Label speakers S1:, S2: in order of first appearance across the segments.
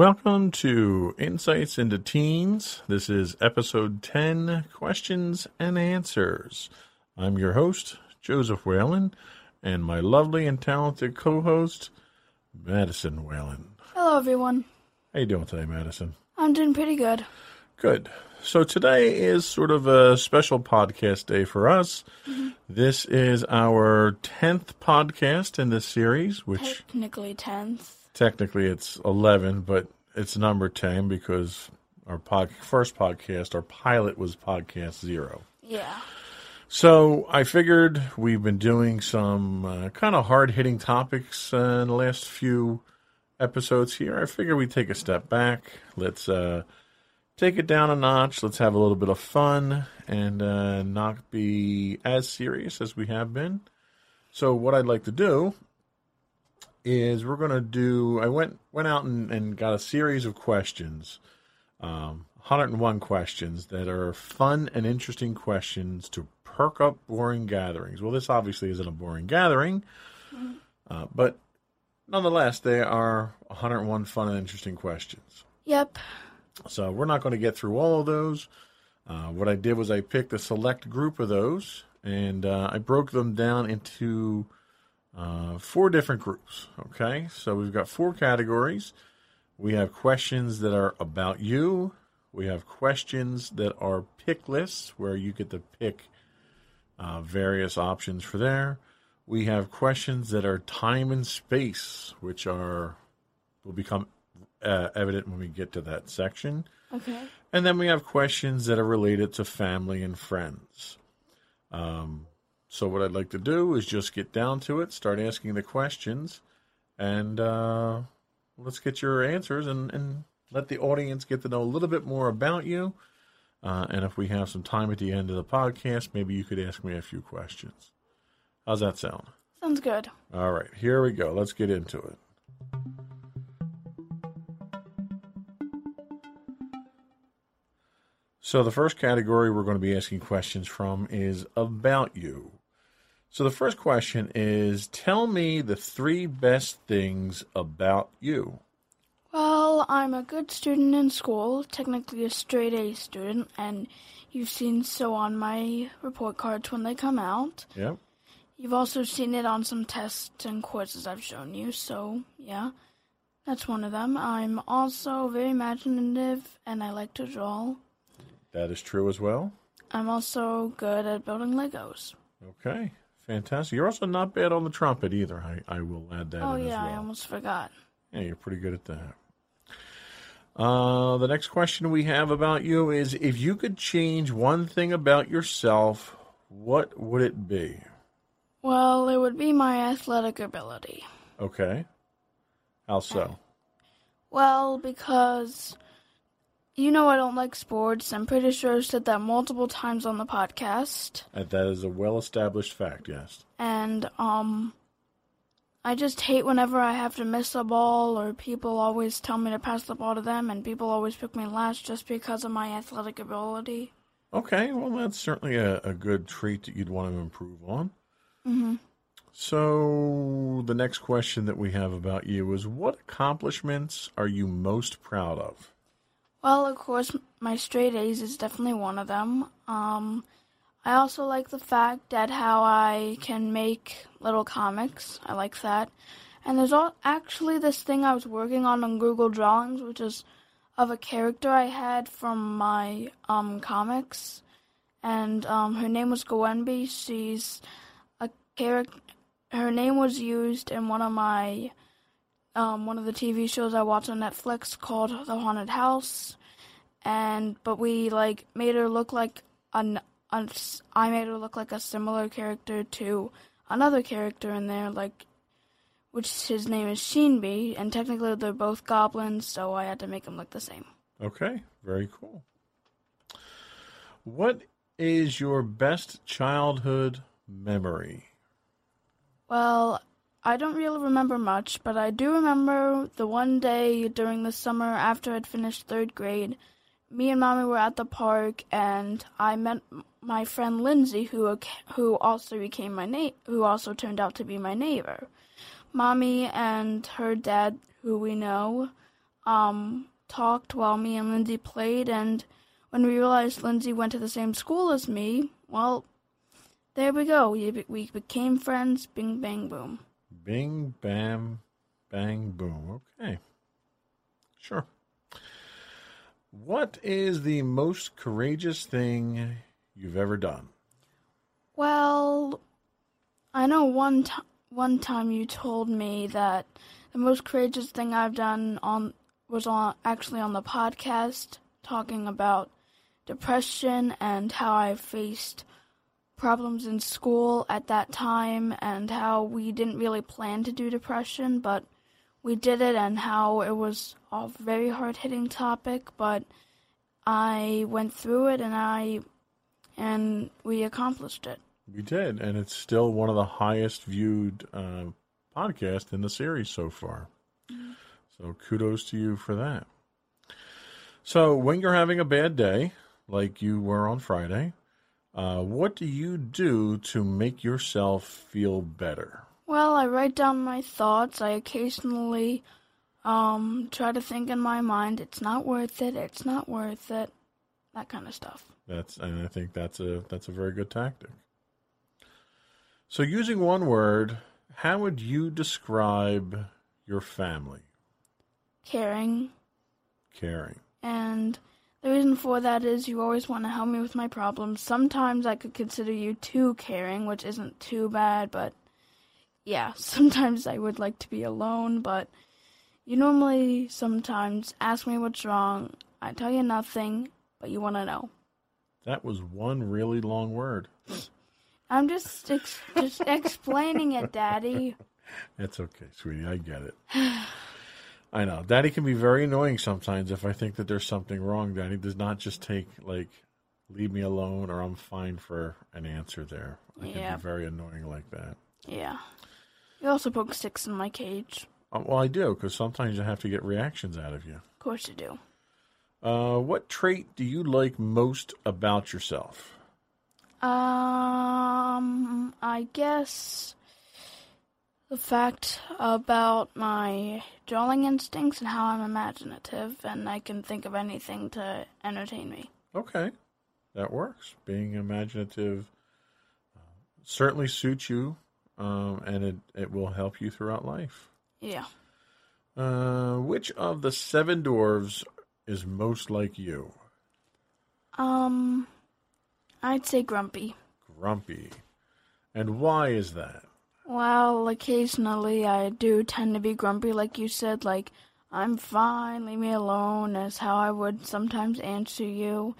S1: Welcome to Insights into Teens. This is episode 10 Questions and Answers. I'm your host, Joseph Whalen, and my lovely and talented co host, Madison Whalen.
S2: Hello, everyone.
S1: How you doing today, Madison?
S2: I'm doing pretty good.
S1: Good. So today is sort of a special podcast day for us. Mm-hmm. This is our 10th podcast in this series, which
S2: Technically tenth.
S1: Technically it's 11 but it's number 10 because our pod, first podcast our pilot was podcast zero.
S2: Yeah.
S1: so i figured we've been doing some uh, kind of hard-hitting topics uh, in the last few episodes here. I figure we'd take a step back. Let's uh, take it down a notch. Let's have a little bit of fun and uh, not be as serious as we have been. So what i'd like to do is we're going to do i went went out and, and got a series of questions um, 101 questions that are fun and interesting questions to perk up boring gatherings well this obviously isn't a boring gathering uh, but nonetheless they are 101 fun and interesting questions
S2: Yep.
S1: so we're not going to get through all of those. Uh, what I did was I picked a select group of those and uh, I broke them down into uh, four different groups. Okay, so we've got four categories. We have questions that are about you. We have questions that are pick lists where you get to pick uh, various options for there. We have questions that are time and space, which are will become uh, evident when we get to that section.
S2: Okay.
S1: And then we have questions that are related to family and friends. Um, so, what I'd like to do is just get down to it, start asking the questions, and uh, let's get your answers and, and let the audience get to know a little bit more about you. Uh, and if we have some time at the end of the podcast, maybe you could ask me a few questions. How's that sound?
S2: Sounds good.
S1: All right, here we go. Let's get into it. So, the first category we're going to be asking questions from is about you. So, the first question is Tell me the three best things about you.
S2: Well, I'm a good student in school, technically a straight A student, and you've seen so on my report cards when they come out.
S1: Yep.
S2: You've also seen it on some tests and quizzes I've shown you, so yeah. That's one of them. I'm also very imaginative and I like to draw.
S1: That is true as well.
S2: I'm also good at building Legos.
S1: Okay. Fantastic. You're also not bad on the trumpet either. I, I will add that
S2: Oh
S1: in
S2: yeah,
S1: as
S2: I
S1: well.
S2: almost forgot.
S1: Yeah, you're pretty good at that. Uh, the next question we have about you is if you could change one thing about yourself, what would it be?
S2: Well, it would be my athletic ability.
S1: Okay. How so?
S2: Well, because you know I don't like sports. I'm pretty sure I've said that multiple times on the podcast.
S1: Uh, That is a well established fact, yes.
S2: And um I just hate whenever I have to miss a ball or people always tell me to pass the ball to them and people always pick me last just because of my athletic ability.
S1: Okay, well, that's certainly a, a good trait that you'd want to improve on.
S2: Mhm.
S1: So, the next question that we have about you is what accomplishments are you most proud of?
S2: Well, of course, my straight A's is definitely one of them. Um, I also like the fact that how I can make little comics. I like that. And there's all, actually this thing I was working on on Google Drawings, which is of a character I had from my um, comics. And um, her name was Gwenby. She's a character. her name was used in one of my um, one of the TV shows I watch on Netflix called The Haunted House, and but we like made her look like an, an I made her look like a similar character to another character in there, like which his name is Sheenby, and technically they're both goblins, so I had to make them look the same.
S1: Okay, very cool. What is your best childhood memory?
S2: Well, I don't really remember much, but I do remember the one day during the summer after I'd finished third grade. Me and mommy were at the park, and I met my friend Lindsay, who who also became my na- who also turned out to be my neighbor. Mommy and her dad, who we know, um, talked while me and Lindsay played, and when we realized Lindsay went to the same school as me, well, there we go. We, we became friends. Bing, bang, boom.
S1: Bing, bam, bang, boom. Okay. Sure. What is the most courageous thing you've ever done?
S2: Well, I know one time one time you told me that the most courageous thing I've done on was on actually on the podcast talking about depression and how I faced problems in school at that time and how we didn't really plan to do depression, but we did it and how it was a very hard hitting topic, but I went through it and I and we accomplished it.
S1: We did, and it's still one of the highest viewed uh, podcasts in the series so far. Mm-hmm. So kudos to you for that. So when you're having a bad day, like you were on Friday, uh, what do you do to make yourself feel better?
S2: Well, I write down my thoughts. I occasionally um, try to think in my mind, it's not worth it, it's not worth it, that kind of stuff.
S1: That's and I think that's a that's a very good tactic. So using one word, how would you describe your family?
S2: Caring.
S1: Caring.
S2: And the reason for that is you always want to help me with my problems. Sometimes I could consider you too caring, which isn't too bad, but yeah, sometimes I would like to be alone, but you normally sometimes ask me what's wrong. I tell you nothing, but you want to know.
S1: That was one really long word.
S2: I'm just ex- just explaining it, Daddy.
S1: It's okay, sweetie. I get it. I know. Daddy can be very annoying sometimes if I think that there's something wrong. Daddy does not just take like leave me alone or I'm fine for an answer there. I yeah. can be very annoying like that.
S2: Yeah. You also poke sticks in my cage.
S1: Uh, well, I do because sometimes I have to get reactions out of you.
S2: Of course you do.
S1: Uh, what trait do you like most about yourself?
S2: Um, I guess the fact about my drawing instincts and how I'm imaginative and I can think of anything to entertain me.
S1: Okay, that works. Being imaginative uh, certainly suits you, um, and it, it will help you throughout life.
S2: Yeah.
S1: Uh, which of the seven dwarves is most like you?
S2: Um, I'd say Grumpy.
S1: Grumpy. And why is that?
S2: Well, occasionally I do tend to be grumpy, like you said, like, I'm fine, leave me alone, is how I would sometimes answer you.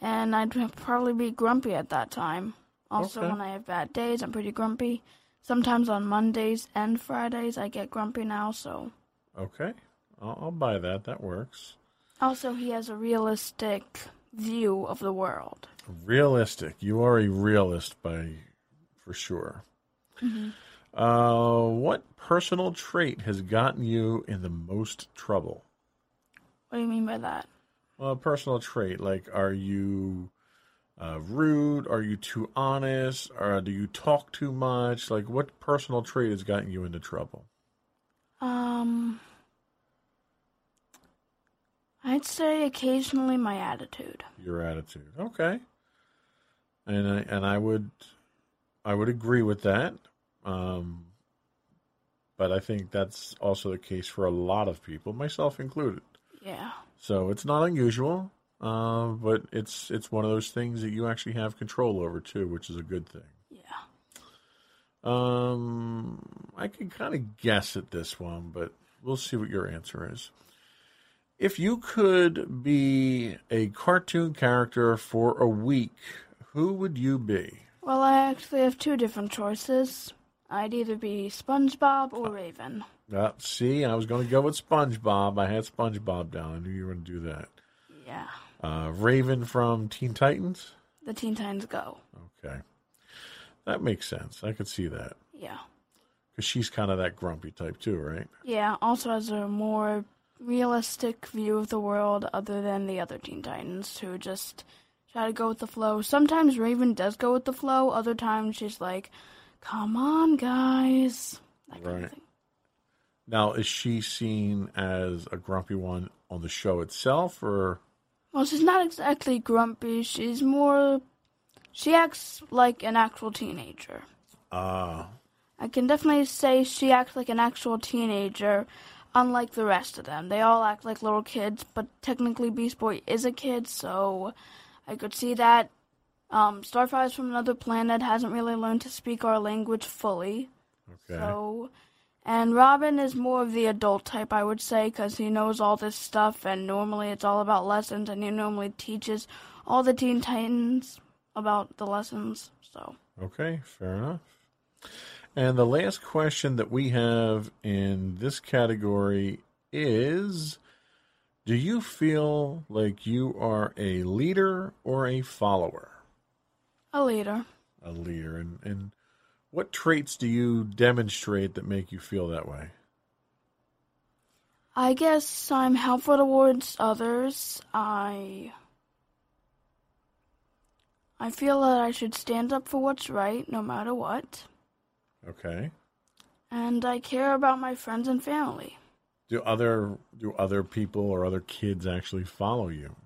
S2: And I'd probably be grumpy at that time. Also, okay. when I have bad days, I'm pretty grumpy. Sometimes on Mondays and Fridays, I get grumpy now, so.
S1: Okay. I'll, I'll buy that. That works.
S2: Also, he has a realistic view of the world.
S1: Realistic. You are a realist by for sure. Mm-hmm. Uh, what personal trait has gotten you in the most trouble?
S2: What do you mean by that?
S1: Well, a personal trait, like are you uh, rude? Are you too honest? Or do you talk too much? Like, what personal trait has gotten you into trouble?
S2: Um, I'd say occasionally my attitude.
S1: Your attitude, okay. And I, and I would, I would agree with that. Um, but I think that's also the case for a lot of people, myself included.
S2: Yeah.
S1: So it's not unusual, uh, but it's it's one of those things that you actually have control over too, which is a good thing.
S2: Yeah.
S1: Um, I can kind of guess at this one, but we'll see what your answer is. If you could be a cartoon character for a week, who would you be?
S2: Well, I actually have two different choices. I'd either be SpongeBob or Raven.
S1: Uh, see, I was going to go with SpongeBob. I had SpongeBob down. I knew you were going to do that.
S2: Yeah.
S1: Uh, Raven from Teen Titans.
S2: The Teen Titans Go.
S1: Okay, that makes sense. I could see that
S2: Yeah.
S1: because she's kind of that grumpy type too, right?
S2: Yeah, also has a more realistic view of the world other than the other Teen Titans who just try to go with the flow. Sometimes Raven does go with the flow, other times she's like, come on, guys. That kind
S1: Right.
S2: of thing.
S1: Now, is she seen as a grumpy one on the show itself, or
S2: Well, she's not exactly grumpy. She's more. She acts like an actual teenager.
S1: uh
S2: I can definitely say she acts like an actual teenager, unlike the rest of them. They all act like little kids, but technically Beast Boy is a kid, so I could see that. Um, Starfire's from another planet, hasn't really learned to speak our language fully.
S1: okay,
S2: So, and Robin is more of the adult type, I would say, because he knows all this stuff, and normally it's all about lessons, and he normally teaches all the Teen Titans about the lessons. So,
S1: okay, fair enough. And the last question that we have in this category is: Do you feel like you are a leader or a follower?
S2: A leader.
S1: A leader, and and what traits do you demonstrate that make you feel that way?
S2: I guess I'm helpful towards others. I I feel that I should stand up for what's right no matter what.
S1: Okay.
S2: And I care about my friends and family.
S1: Do other do other people or other kids actually follow you?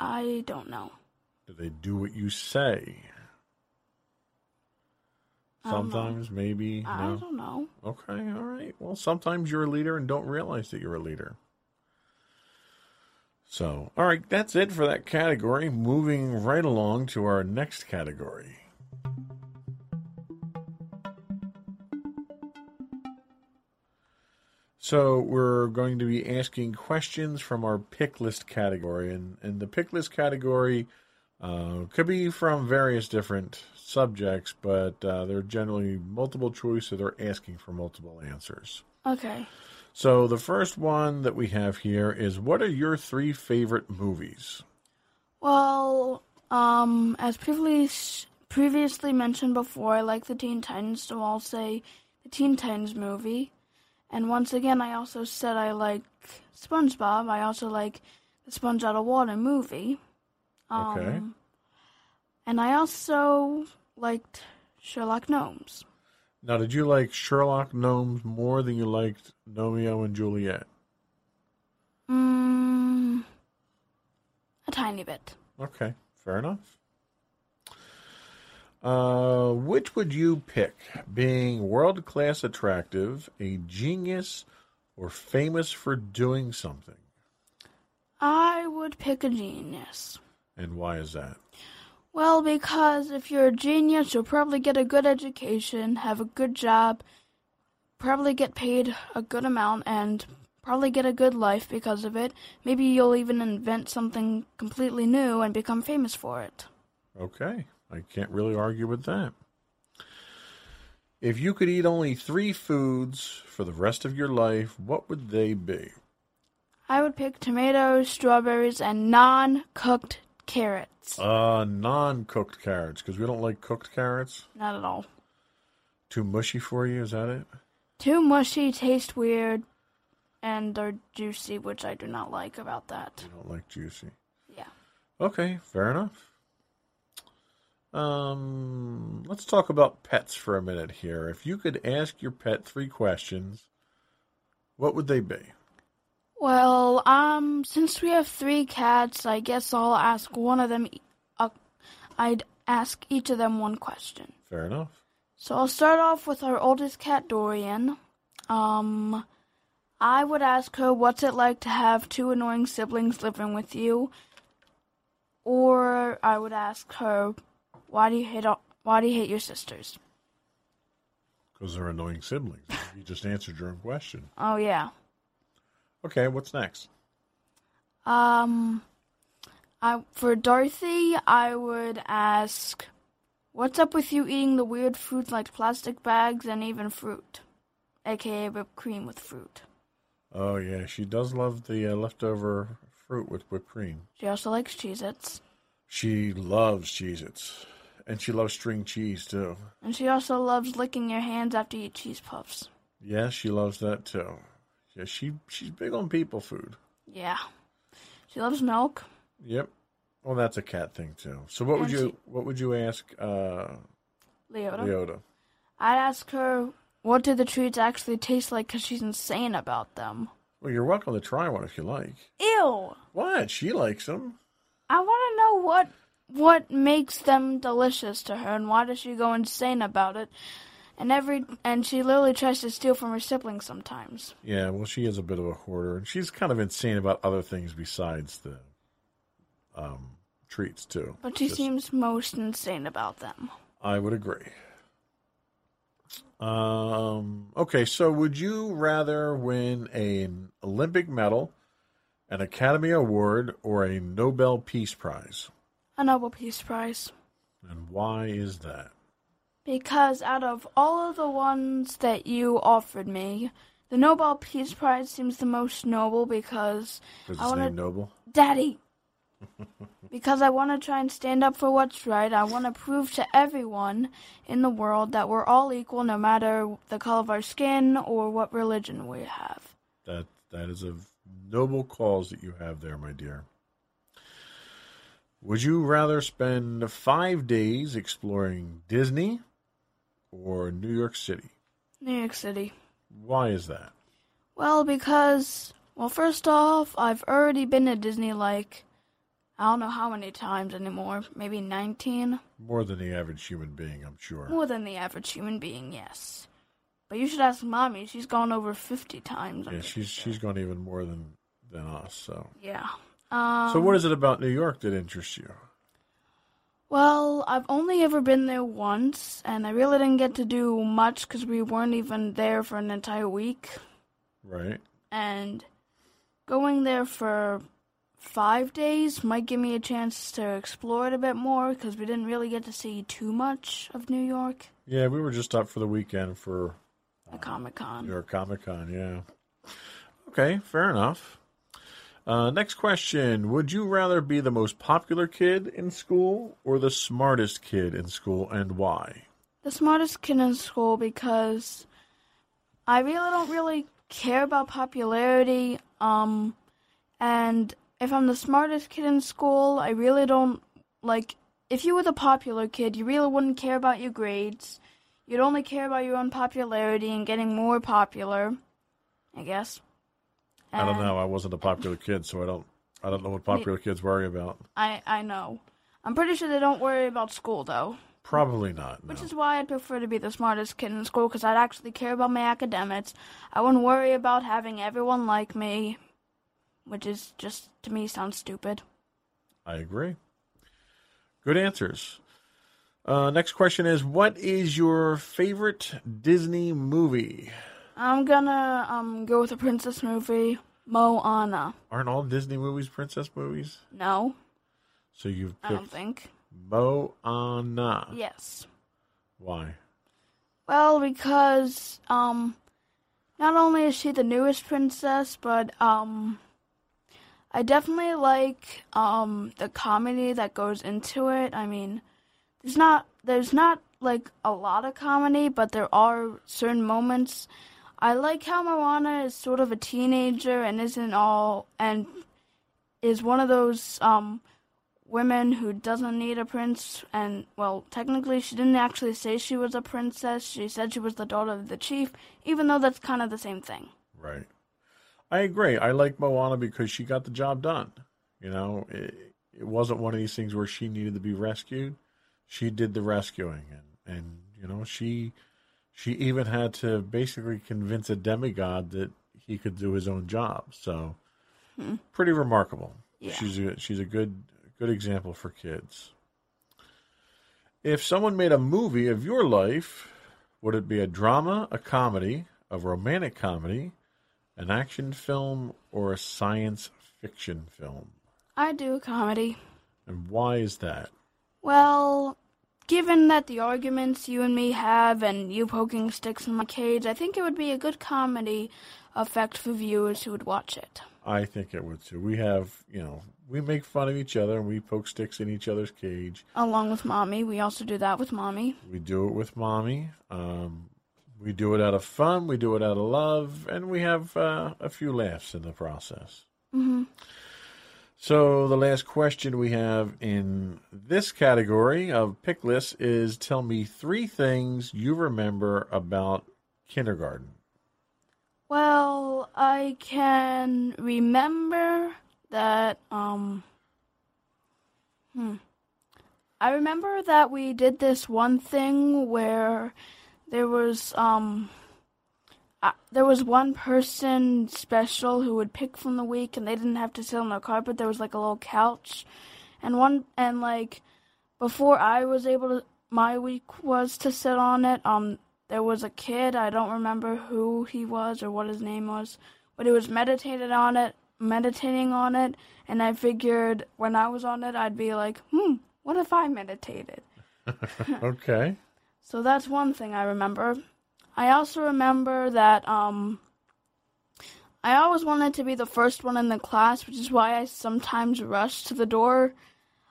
S2: I don't know.
S1: Do they do what you say?
S2: I don't.
S1: Sometimes, maybe.
S2: I
S1: No.
S2: don't know.
S1: Okay, all right. Well, sometimes you're a leader and don't realize that you're a leader. So, all right, that's it for that category. Moving right along to our next category. So, we're going to be asking questions from our pick list category. And, and the pick list category uh, could be from various different subjects, but uh, they're generally multiple choice, so they're asking for multiple answers.
S2: Okay.
S1: So the first one that we have here is what are your three favorite movies?
S2: Well, um, as previously previously mentioned before, I like the Teen Titans, so I'll say the Teen Titans movie. And once again, I also said I like SpongeBob. I also like the Sponge Out of Water movie. Um,
S1: Okay.
S2: And I also liked Sherlock Gnomes.
S1: Now, did you like Sherlock Gnomes more than you liked Romeo and Juliet?
S2: Mm, a tiny bit.
S1: Okay, fair enough. Uh, which would you pick? Being world class attractive, a genius, or famous for doing something?
S2: I would pick a genius.
S1: And why is that?
S2: Well, because if you're a genius, you'll probably get a good education, have a good job, probably get paid a good amount, and probably get a good life because of it. Maybe you'll even invent something completely new and become famous for it.
S1: Okay, I can't really argue with that. If you could eat only three foods for the rest of your life, what would they be?
S2: I would pick tomatoes, strawberries, and non cooked carrots.
S1: Uh, non cooked carrots, because we don't like cooked carrots.
S2: Not at all.
S1: Too mushy for you, is that it?
S2: Too mushy, taste weird, and they're juicy, which I do not like about that.
S1: You don't like juicy.
S2: Yeah.
S1: Okay, fair enough. Um, let's talk about pets for a minute here. If you could ask your pet three questions, what would they be?
S2: Well, um, since we have three cats, I guess I'll ask one of them. Uh, I'd ask each of them one question.
S1: Fair enough.
S2: So I'll start off with our oldest cat, Dorian. Um, I would ask her, "What's it like to have two annoying siblings living with you?" Or I would ask her, "Why do you hate all, Why do you hate your sisters?"
S1: Because they're annoying siblings. you just answered your own question.
S2: Oh yeah.
S1: Okay, what's next?
S2: Um, I for Dorothy, I would ask, "What's up with you eating the weird foods like plastic bags and even fruit, aka whipped cream with fruit?"
S1: Oh yeah, she does love the uh, leftover fruit with whipped cream.
S2: She also likes Cheez-Its.
S1: She loves Cheez-Its. And she loves string cheese too.
S2: And she also loves licking your hands after you eat cheese puffs.
S1: Yes, she loves that too. Yeah, she she's big on people food.
S2: Yeah. She loves milk.
S1: Yep. Well, that's a cat thing too. So what would you
S2: she-
S1: what would you ask uh,
S2: Leota.
S1: Leota?
S2: I'd ask her, what do the treats actually taste like because she's insane about them.
S1: Well, you're welcome to try one if you like.
S2: Ew!
S1: What? She likes them.
S2: I want to know what what makes them delicious to her and why does she go insane about it? And every and she literally tries to steal from her siblings sometimes.
S1: Yeah, well, she is a bit of a hoarder, and she's kind of insane about other things besides the um, treats too.
S2: But she
S1: Just-
S2: seems most insane about them.
S1: I would agree. Um, okay, so would you rather win an Olympic medal, an Academy Award, or a Nobel Peace Prize?
S2: A Nobel Peace Prize.
S1: And why is that?
S2: Because out of all of the ones that you offered me, the Nobel Peace Prize seems the most noble because I wanna- Daddy. because I want to try and stand up for what's right. I want to prove to everyone in the world that we're all equal no matter the color of our skin or what religion we have.
S1: That that is a noble cause that you have there, my dear. Would you rather spend five days exploring Disney or New York City?
S2: New York City.
S1: Why is that?
S2: Well, because, well, first off, I've already been to Disney like, I don't know how many times anymore. Maybe 19?
S1: More than the average human being, I'm sure.
S2: More than the average human being, yes. But you should ask Mommy. She's gone over 50 times. I'm
S1: Yeah, she's
S2: sure.
S1: she's gone even more than than us. So,
S2: Yeah. Um,
S1: so what is it about New York that interests you?
S2: Well, I've only ever been there once, and I really didn't get to do much because we weren't even there for an entire week.
S1: Right?
S2: And going there for five days might give me a chance to explore it a bit more because we didn't really get to see too much of New York
S1: Yeah, we were just up for the weekend for
S2: a Comic Con.
S1: New York Comic Con. Yeah. Okay, fair enough. Uh, next question: Would you rather be the most popular kid in school or the smartest kid in school, and why?
S2: the smartest kid in school because I really don't really care about popularity. Um, and if I'm the smartest kid in school, I really don't like. If you were the popular kid, you really wouldn't care about your grades. You'd only care about your own popularity and getting more popular. I guess.
S1: I don't know. I wasn't a popular kid, so I don't. I don't know what popular kids worry about.
S2: I I know. I'm pretty sure they don't worry about school though.
S1: Probably not. No.
S2: Which is why I'd prefer to be the smartest kid in school because I'd actually care about my academics. I wouldn't worry about having everyone like me, which is just, to me, sounds stupid.
S1: I agree. Good answers. Uh, next question is: What is your favorite Disney movie?
S2: I'm gonna um go with a princess movie, Moana.
S1: Aren't all Disney movies princess movies?
S2: No,
S1: So you've
S2: I don't think.
S1: Moana.
S2: Yes.
S1: Why?
S2: Well, because um, not only is she the newest princess, but um, I definitely like um the comedy that goes into it. I mean, there's not there's not like a lot of comedy, but there are certain moments. I like how Moana is sort of a teenager and isn't all and is one of those um women who doesn't need a prince and well technically she didn't actually say she was a princess she said she was the daughter of the chief even though that's kind of the same thing
S1: Right. I agree. I like Moana because she got the job done. You know, it, it wasn't one of these things where she needed to be rescued. She did the rescuing, and and you know she she even had to basically convince a demigod that he could do his own job. So hmm. pretty remarkable.
S2: Yeah.
S1: She's a she's a good good example for kids. If someone made a movie of your life, Would it be a drama, a comedy, a romantic comedy, an action film, or a science fiction film?
S2: I do a comedy.
S1: And why is that?
S2: Well, given that the arguments you and me have and you poking sticks in my cage, I think it would be a good comedy effect for viewers who would watch it.
S1: I think it would too. We have, you know, we make fun of each other and we poke sticks in each other's cage.
S2: Along with mommy, we also do that with mommy.
S1: We do it with mommy. Um, we do it out of fun. We do it out of love, and we have uh, a few laughs in the process.
S2: hmm
S1: So the last question we have in this category of pick list is: Tell me three things you remember about kindergarten.
S2: Well, I can remember that, um, hmm. I remember that we did this one thing where there was, um, uh, there was one person special who would pick from the week and they didn't have to sit on the carpet. There was like a little couch. And one, and like, before I was able to, my week was to sit on it, um, there was a kid, I don't remember who he was or what his name was, but he was meditated on it, meditating on it, and I figured when I was on it, I'd be like, hmm, what if I meditated?
S1: Okay.
S2: So that's one thing I remember. I also remember that um I always wanted to be the first one in the class, which is why I sometimes rushed to the door.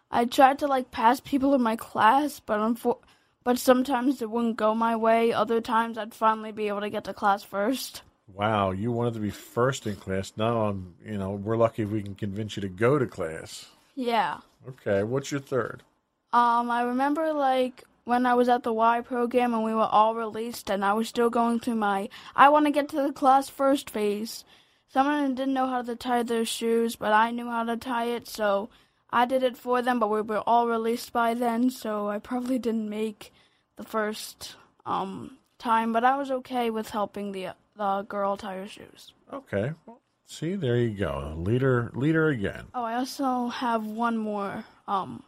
S2: I tried to like pass people in my class, but unfor- but sometimes it wouldn't go my way. Other times I'd finally be able to get to class first.
S1: Wow, you wanted to be first in class. Now I'm, you know, we're lucky if we can convince you to go to class.
S2: Yeah.
S1: Okay, what's your third?
S2: Um, I remember like when I was at the Y program and we were all released, and I was still going through my I want to get to the class first phase. Someone didn't know how to tie their shoes, but I knew how to tie it, so I did it for them. But we were all released by then, so I probably didn't make the first um time, but I was okay with helping the the girl tie her shoes.
S1: Okay. Well, see, there you go. Leader, leader again.
S2: Oh, I also have one more um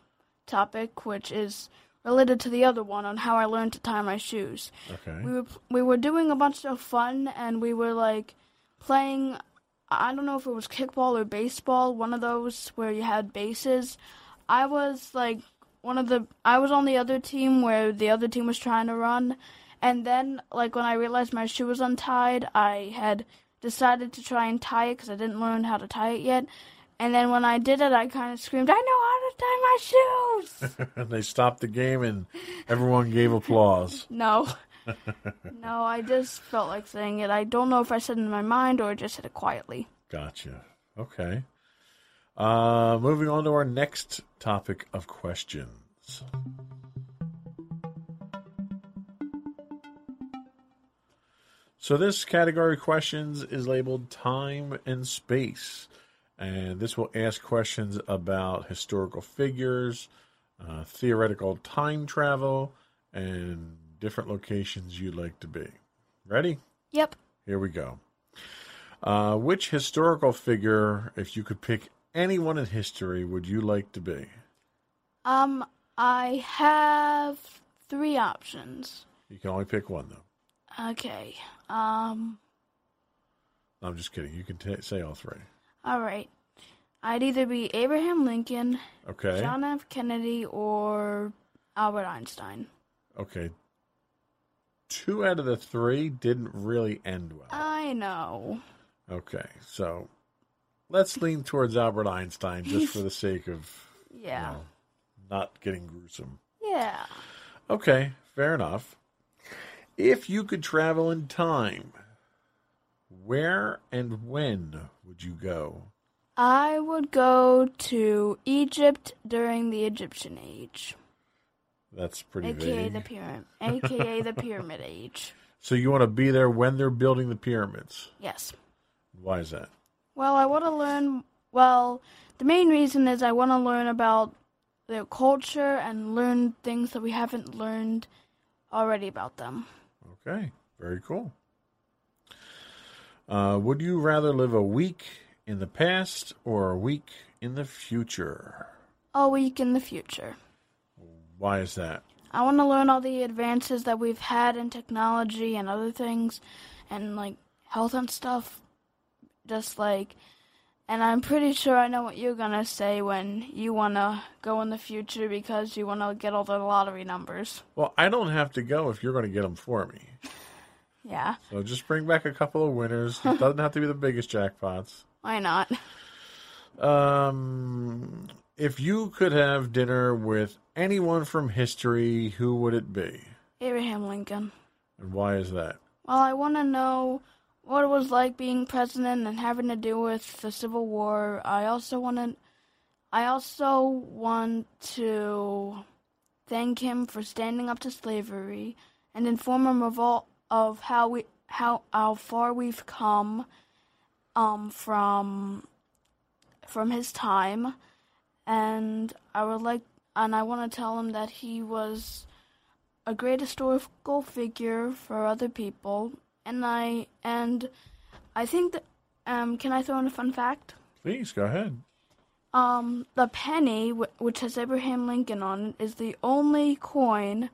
S2: topic, which is related to the other one on how I learned to tie my shoes.
S1: Okay.
S2: We were we were doing a bunch of fun, and we were like playing. I don't know if it was kickball or baseball, one of those where you had bases. I was like one of the. I was on the other team where the other team was trying to run, and then like when I realized my shoe was untied, I had decided to try and tie it because I didn't learn how to tie it yet. And then when I did it, I kind of screamed, "I know how to tie my shoes!"
S1: and they stopped the game and everyone gave applause.
S2: No. no, I just felt like saying it. I don't know if I said it in my mind or just said it quietly.
S1: Gotcha. Okay. Uh, moving on to our next topic of questions. So this category of questions is labeled time and space, and this will ask questions about historical figures, uh, theoretical time travel, and different locations you'd like to be. Ready?
S2: Yep.
S1: Here we go. Uh, which historical figure, if you could pick anyone in history, would you like to be?
S2: Um, I have three options.
S1: You can only pick one, though.
S2: Okay. Um,
S1: I'm just kidding. You can t- say all three.
S2: All right. I'd either be Abraham Lincoln,
S1: Okay.
S2: John F. Kennedy, or Albert Einstein.
S1: Okay. Two out of the three didn't really end well.
S2: I know.
S1: Okay, so let's lean towards Albert Einstein just for the sake of you
S2: Yeah.
S1: know, not getting gruesome.
S2: Yeah.
S1: Okay, fair enough. If you could travel in time, where and when would you go?
S2: I would go to Egypt during the Egyptian age,
S1: That's pretty
S2: aka
S1: vague.
S2: the pyramid, aka the pyramid age.
S1: So you want to be there when they're building the pyramids?
S2: Yes.
S1: Why is that?
S2: Well, I want to learn. Well, the main reason is I want to learn about their culture and learn things that we haven't learned already about them.
S1: Okay, very cool. Uh, would you rather live a week in the past or a week in the future?
S2: A week in the future.
S1: Why is that?
S2: I want to learn all the advances that we've had in technology and other things, and like health and stuff. Just like, and I'm pretty sure I know what you're gonna say when you want to go in the future because you want to get all the lottery numbers.
S1: Well, I don't have to go if you're going to get them for me.
S2: Yeah,
S1: So just bring back a couple of winners. It doesn't have to be the biggest jackpots.
S2: why not?
S1: Um, if you could have dinner with anyone from history, who would it be?
S2: Abraham Lincoln.
S1: And why is that?
S2: Well, I want to know what it was like being president and having to do with the Civil War. I also want to, I also want to thank him for standing up to slavery and inform him of all of how we how how far we've come, um, from from his time, and I would like and I want to tell him that he was a great historical figure for other people, and I and I think that um, can I throw in a fun fact?
S1: Please go ahead.
S2: Um, the penny, wh- which has Abraham Lincoln on it, is the only coin.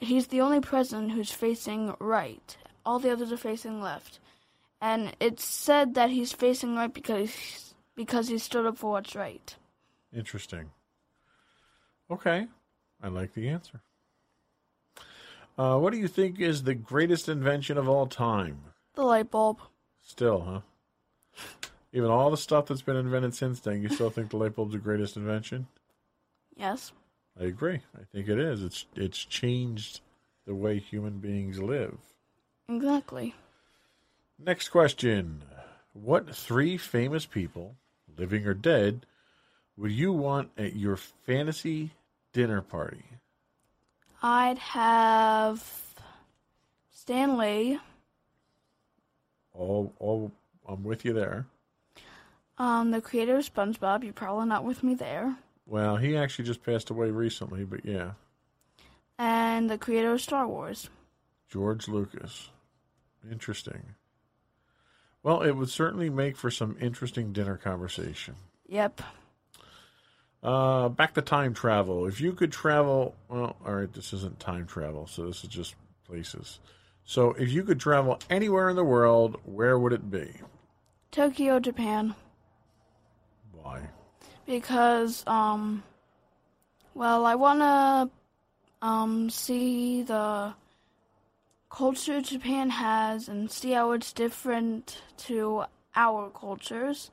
S2: He's the only president who's facing right. All the others are facing left, and it's said that he's facing right because because he stood up for what's right.
S1: Interesting. Okay, I like the answer. Uh, what do you think is the greatest invention of all time?
S2: The light bulb.
S1: Still, huh? Even all the stuff that's been invented since then, you still think the light bulb's the greatest invention?
S2: Yes.
S1: I agree. I think it is. It's it's changed the way human beings live.
S2: Exactly.
S1: Next question. What three famous people, living or dead, would you want at your fantasy dinner party?
S2: I'd have Stan Lee,
S1: All all I'm with you there.
S2: um, the creator of SpongeBob. You're probably not with me there.
S1: Well, he actually just passed away recently, but yeah.
S2: And the creator of Star Wars.
S1: George Lucas. Interesting. Well, it would certainly make for some interesting dinner conversation.
S2: Yep.
S1: Uh, back to time travel. If you could travel, well, all right, this isn't time travel, so this is just places. So, if you could travel anywhere in the world, where would it be?
S2: Tokyo, Japan.
S1: Why?
S2: Because, um, well, I want to, um, see the culture Japan has and see how it's different to our cultures.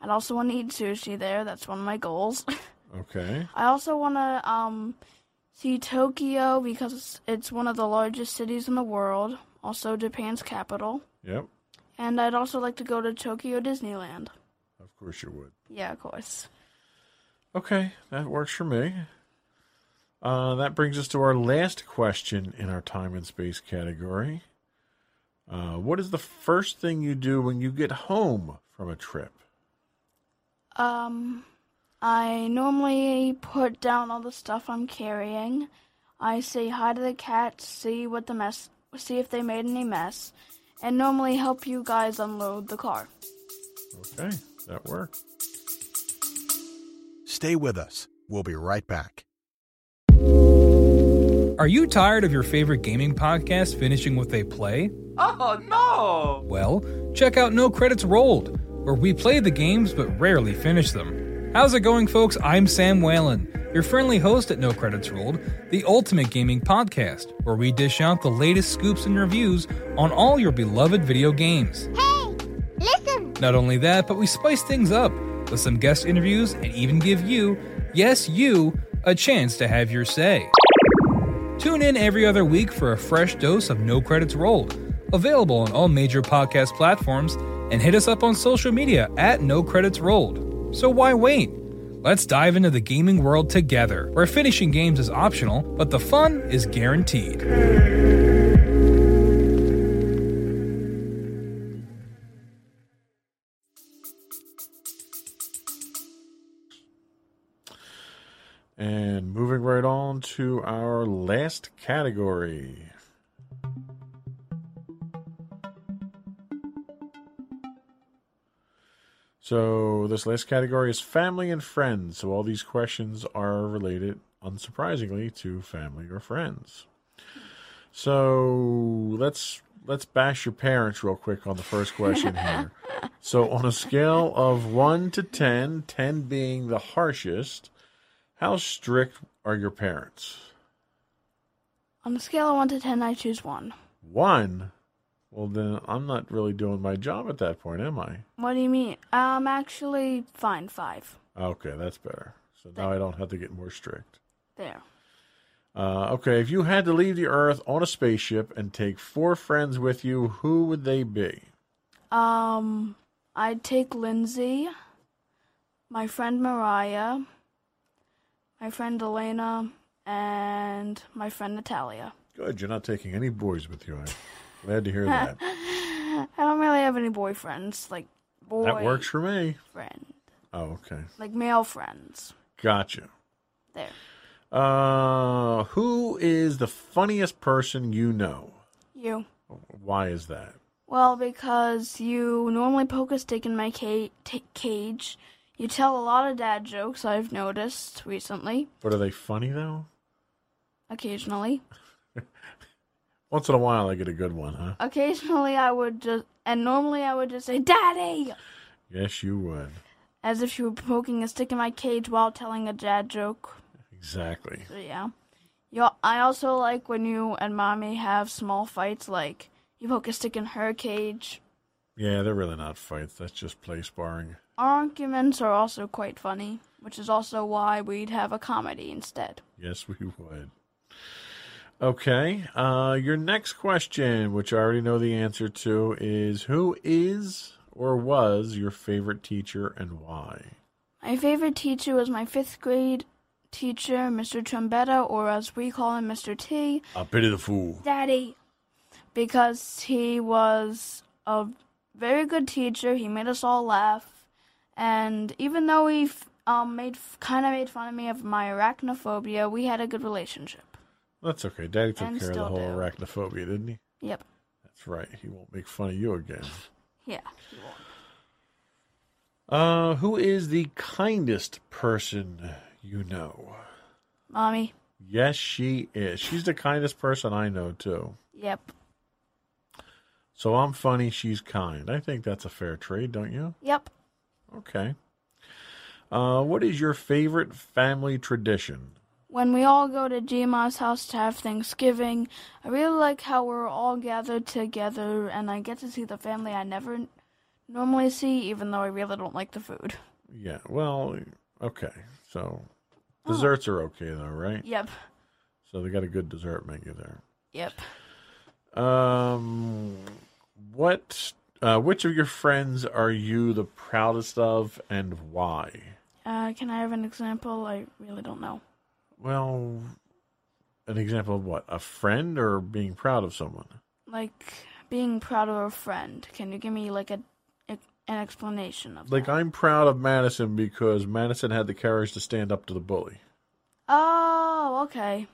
S2: I'd also want to eat sushi there. That's one of my goals.
S1: Okay.
S2: I also want to um, see Tokyo because it's one of the largest cities in the world, also Japan's capital.
S1: Yep.
S2: And I'd also like to go to Tokyo Disneyland.
S1: Of course you would.
S2: Yeah, of course.
S1: Okay, that works for me. Uh, that brings us to our last question in our time and space category. Uh, what is the first thing you do when you get home from a trip?
S2: Um, I normally put down all the stuff I'm carrying. I say hi to the cats, see what the mess, see if they made any mess, and normally help you guys unload the car.
S1: Okay, that works.
S3: Stay with us. We'll be right back.
S4: Are you tired of your favorite gaming podcast finishing with a play?
S5: Oh no!
S4: Well, check out No Credits Rolled, where we play the games but rarely finish them. How's it going, folks? I'm Sam Whalen, your friendly host at No Credits Rolled, the ultimate gaming podcast, where we dish out the latest scoops and reviews on all your beloved video games.
S6: Hey, listen!
S4: Not only that, but we spice things up with some guest interviews and even give you, yes, you, a chance to have your say. Tune in every other week for a fresh dose of No Credits Rolled, available on all major podcast platforms, and hit us up on social media at No Credits Rolled. So why wait? Let's dive into the gaming world together, where finishing games is optional, but the fun is guaranteed.
S1: To our last category. So, this last category is family and friends. So, all these questions are related unsurprisingly, to family or friends. So let's let's bash your parents real quick on the first question here. so on a scale of one to 10, 10 being the harshest, how strict are your parents?
S2: On a scale of 1 to 10, I choose 1.
S1: One. Well, then I'm not really doing my job at that point, am I?
S2: What do you mean? I'm um, actually, fine, 5.
S1: Okay, that's better. So now I don't have to get more strict.
S2: There.
S1: Uh, okay, if you had to leave the Earth on a spaceship and take four friends with you, who would they be?
S2: Um, I'd take Lindsay, my friend Mariah, my friend Elena, and my friend Natalia.
S1: Good, you're not taking any boys with you. I'm glad to hear that.
S2: I don't really have any boyfriends, like boy
S1: that works for me.
S2: friend,
S1: Oh, okay.
S2: like male friends.
S1: Gotcha.
S2: There.
S1: Uh, who is the funniest person you know?
S2: You.
S1: Why is that?
S2: Well, because you normally poke a stick in my ca- t- cage. You tell a lot of dad jokes, I've noticed recently,
S1: But are they funny though?
S2: occasionally.
S1: Once in a while, I get a good one, huh?
S2: Occasionally, I would just, and normally I would just say, Daddy!
S1: Yes, you would.
S2: As if you were poking a stick in my cage while telling a dad joke.
S1: Exactly.
S2: So, yeah. You, I also like when you and mommy have small fights, like you poke a stick in her cage.
S1: Yeah, they're really not fights. That's just play sparring.
S2: Arguments are also quite funny, which is also why we'd have a comedy instead.
S1: Yes, we would. Okay. Uh, your next question, which I already know the answer to, is who is or was your favorite teacher and why?
S2: My favorite teacher was my fifth grade teacher, Mr. Trombetta, or as we call him, Mr. T.
S1: I pity the fool.
S2: Daddy. Because he was a very good teacher. He made us all laugh. And even though he f- um, made kind of made fun of me of my arachnophobia, we had a good relationship.
S1: That's okay. Daddy took
S2: And
S1: care of the whole
S2: do.
S1: arachnophobia, didn't he?
S2: Yep.
S1: That's right. He won't make fun of you again.
S2: Yeah. he won't.
S1: Uh, who is the kindest person you know?
S2: Mommy.
S1: Yes, she is. She's the kindest person I know too.
S2: Yep.
S1: So I'm funny, she's kind. I think that's a fair trade, don't you?
S2: Yep.
S1: Okay. Uh, what is your favorite family tradition?
S2: When we all go to Gima's house to have Thanksgiving, I really like how we're all gathered together and I get to see the family I never normally see, even though I really don't like the food.
S1: Yeah, well, okay. So desserts are okay though, right?
S2: Yep.
S1: So they got a good dessert menu there.
S2: Yep.
S1: Um, what? Uh, which of your friends are you the proudest of, and why?
S2: Uh, can I have an example? I really don't know.
S1: Well, an example of what? A friend or being proud of someone?
S2: Like being proud of a friend. Can you give me like a, an explanation of
S1: Like
S2: that?
S1: I'm proud of Madison because Madison had the courage to stand up to the bully.
S2: Oh, okay.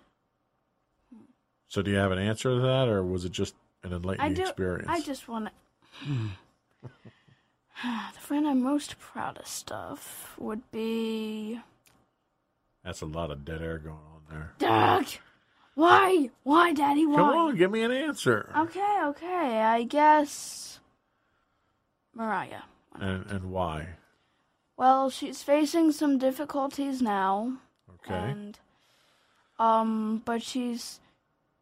S1: So do you have an answer to that, or was it just an
S2: I
S1: enlightening
S2: do.
S1: experience?
S2: I just want to. the friend I'm most proudest of would be.
S1: That's a lot of dead air going on there.
S2: Doug. Why? Why, Daddy? Why?
S1: Come on, give me an answer.
S2: Okay, okay. I guess Mariah.
S1: And and why?
S2: Well, she's facing some difficulties now,
S1: Okay.
S2: and um, but she's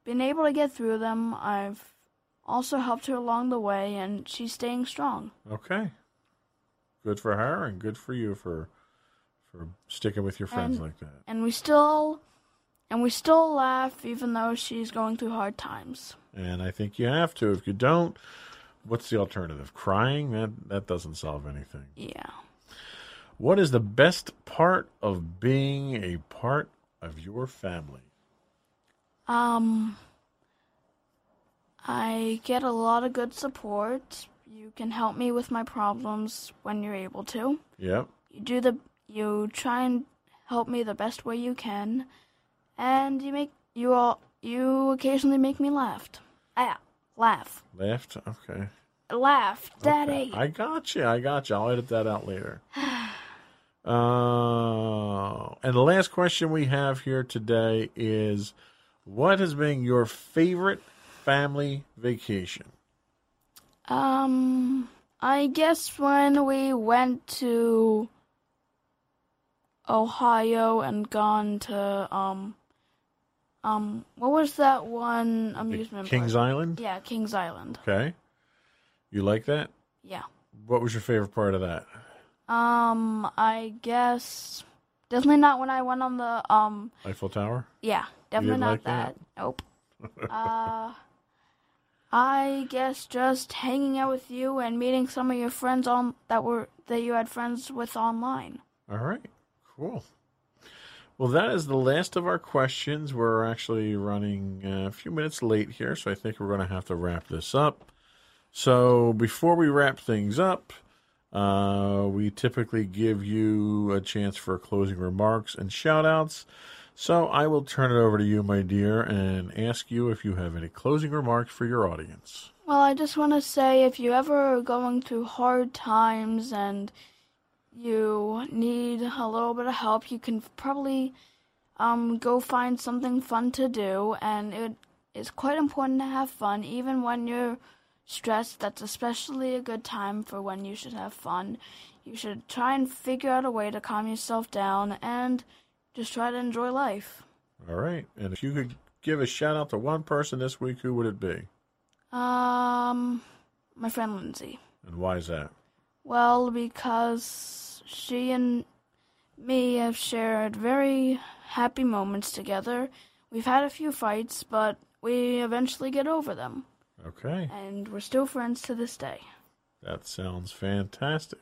S2: been able to get through them. I've also helped her along the way, and she's staying strong.
S1: Okay. Good for her, and good for you for for sticking with your friends
S2: And-
S1: like that.
S2: And we still, and we still laugh even though she's going through hard times.
S1: And I think you have to. If you don't, what's the alternative? Crying? That that doesn't solve anything.
S2: Yeah.
S1: What is the best part of being a part of your family?
S2: Um, I get a lot of good support. You can help me with my problems when you're able to.
S1: Yep.
S2: You do the you try and help me the best way you can, and you make you all you occasionally make me laugh. Ah, laugh,
S1: Left? Okay.
S2: laugh,
S1: Okay.
S2: Daddy.
S1: I got you. I got you. I'll edit that out later. Uh, and the last question we have here today is what has been your favorite family vacation?
S2: Um, I guess when we went to Ohio and gone to um um what was that one amusement
S1: Kings
S2: park?
S1: Island?
S2: Yeah, Kings Island.
S1: Okay. You like that?
S2: Yeah.
S1: What was your favorite part of that?
S2: Um, I guess definitely not when I went on the um
S1: Eiffel Tower?
S2: yeah, definitely not
S1: like that?
S2: that. Nope. uh I guess just hanging out with you and meeting some of your friends on that were that you had friends with online.
S1: All right. Cool. Well, that is the last of our questions. We're actually running uh, a few minutes late here, so I think we're going to have to wrap this up. So, before we wrap things up, uh, we typically give you a chance for closing remarks and shout outs. So, I will turn it over to you, my dear, and ask you if you have any closing remarks for your audience.
S2: Well, I just want to say if you ever are going through hard times and you need a little bit of help, you can probably um, go find something fun to do. And it is quite important to have fun, even when you're stressed. That's especially a good time for when you should have fun. You should try and figure out a way to calm yourself down and just try to enjoy life.
S1: All right. And if you could give a shout out to one person this week, who would it be?
S2: Um, my friend Lindsay.
S1: And why is that?
S2: Well, because she and me have shared very happy moments together. We've had a few fights, but we eventually get over them,
S1: Okay.
S2: and we're still friends to this day.
S1: That sounds fantastic.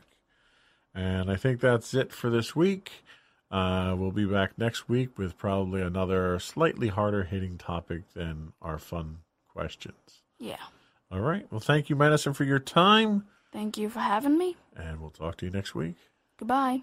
S1: And I think that's it for this week. Uh, we'll be back next week with probably another slightly harder hitting topic than our fun questions.
S2: Yeah.
S1: All right. Well, thank you, Madison, for your time.
S2: Thank you for having me.
S1: And we'll talk to you next week.
S2: Goodbye.